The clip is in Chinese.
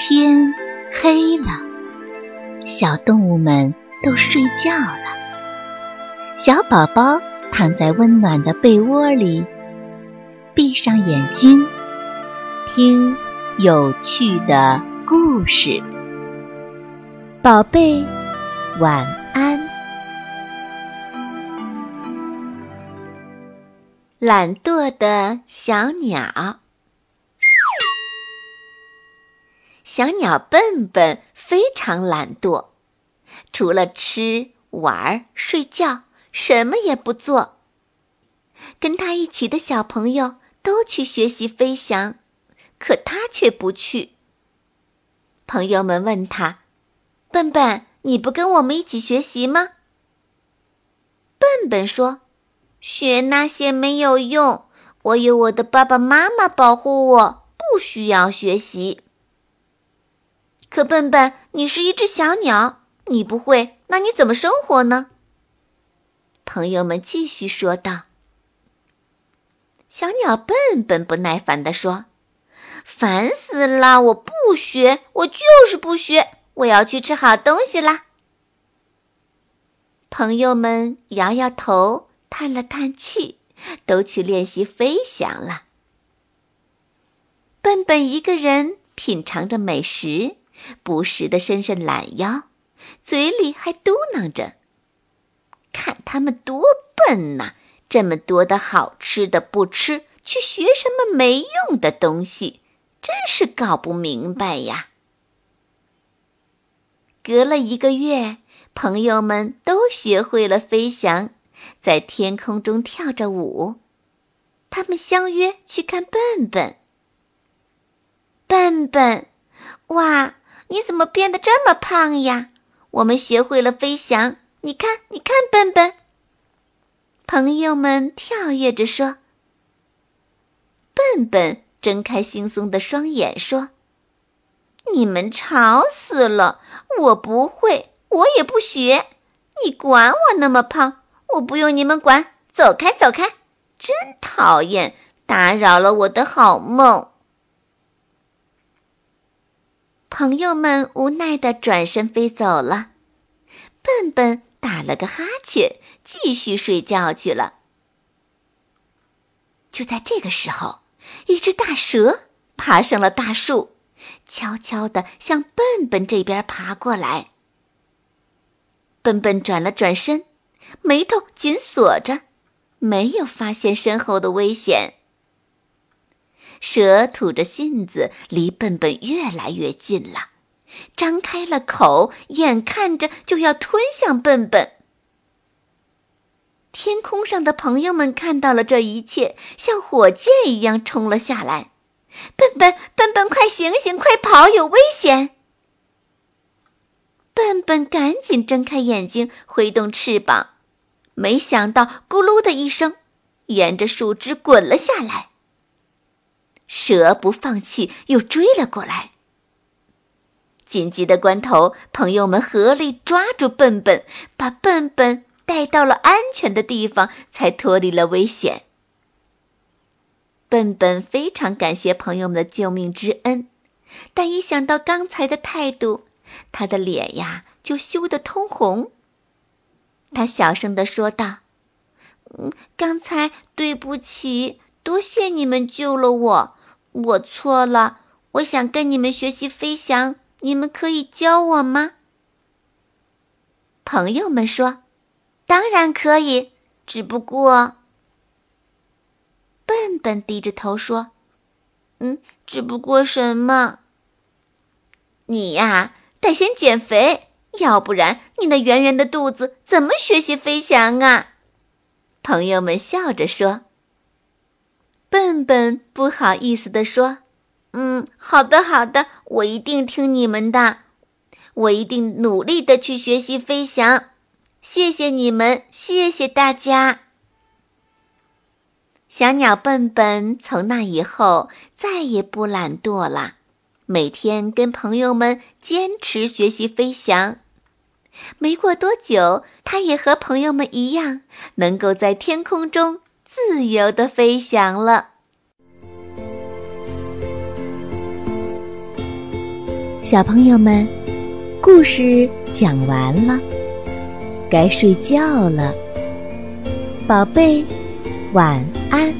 天黑了，小动物们都睡觉了。小宝宝躺在温暖的被窝里，闭上眼睛，听有趣的故事。宝贝，晚安。懒惰的小鸟。小鸟笨笨非常懒惰，除了吃、玩、睡觉，什么也不做。跟他一起的小朋友都去学习飞翔，可他却不去。朋友们问他：“笨笨，你不跟我们一起学习吗？”笨笨说：“学那些没有用，我有我的爸爸妈妈保护我，不需要学习。”可笨笨，你是一只小鸟，你不会，那你怎么生活呢？朋友们继续说道。小鸟笨笨不耐烦地说：“烦死了！我不学，我就是不学，我要去吃好东西啦。”朋友们摇摇头，叹了叹气，都去练习飞翔了。笨笨一个人品尝着美食。不时地伸伸懒腰，嘴里还嘟囔着：“看他们多笨呐！这么多的好吃的不吃，去学什么没用的东西，真是搞不明白呀！”隔了一个月，朋友们都学会了飞翔，在天空中跳着舞。他们相约去看笨笨。笨笨，哇！你怎么变得这么胖呀？我们学会了飞翔，你看，你看，笨笨。朋友们跳跃着说：“笨笨睁开惺忪的双眼说：‘你们吵死了！我不会，我也不学。你管我那么胖？我不用你们管，走开，走开！真讨厌，打扰了我的好梦。’”朋友们无奈的转身飞走了，笨笨打了个哈欠，继续睡觉去了。就在这个时候，一只大蛇爬上了大树，悄悄的向笨笨这边爬过来。笨笨转了转身，眉头紧锁着，没有发现身后的危险。蛇吐着信子，离笨笨越来越近了，张开了口，眼看着就要吞向笨笨。天空上的朋友们看到了这一切，像火箭一样冲了下来。笨笨，笨笨，快醒醒，快跑，有危险！笨笨赶紧睁开眼睛，挥动翅膀，没想到，咕噜的一声，沿着树枝滚了下来。蛇不放弃，又追了过来。紧急的关头，朋友们合力抓住笨笨，把笨笨带到了安全的地方，才脱离了危险。笨笨非常感谢朋友们的救命之恩，但一想到刚才的态度，他的脸呀就羞得通红。他小声的说道：“嗯，刚才对不起，多谢你们救了我。”我错了，我想跟你们学习飞翔，你们可以教我吗？朋友们说：“当然可以，只不过……”笨笨低着头说：“嗯，只不过什么？你呀，得先减肥，要不然你那圆圆的肚子怎么学习飞翔啊？”朋友们笑着说。笨笨不好意思地说：“嗯，好的，好的，我一定听你们的，我一定努力的去学习飞翔。谢谢你们，谢谢大家。”小鸟笨笨从那以后再也不懒惰了，每天跟朋友们坚持学习飞翔。没过多久，它也和朋友们一样，能够在天空中。自由的飞翔了。小朋友们，故事讲完了，该睡觉了，宝贝，晚安。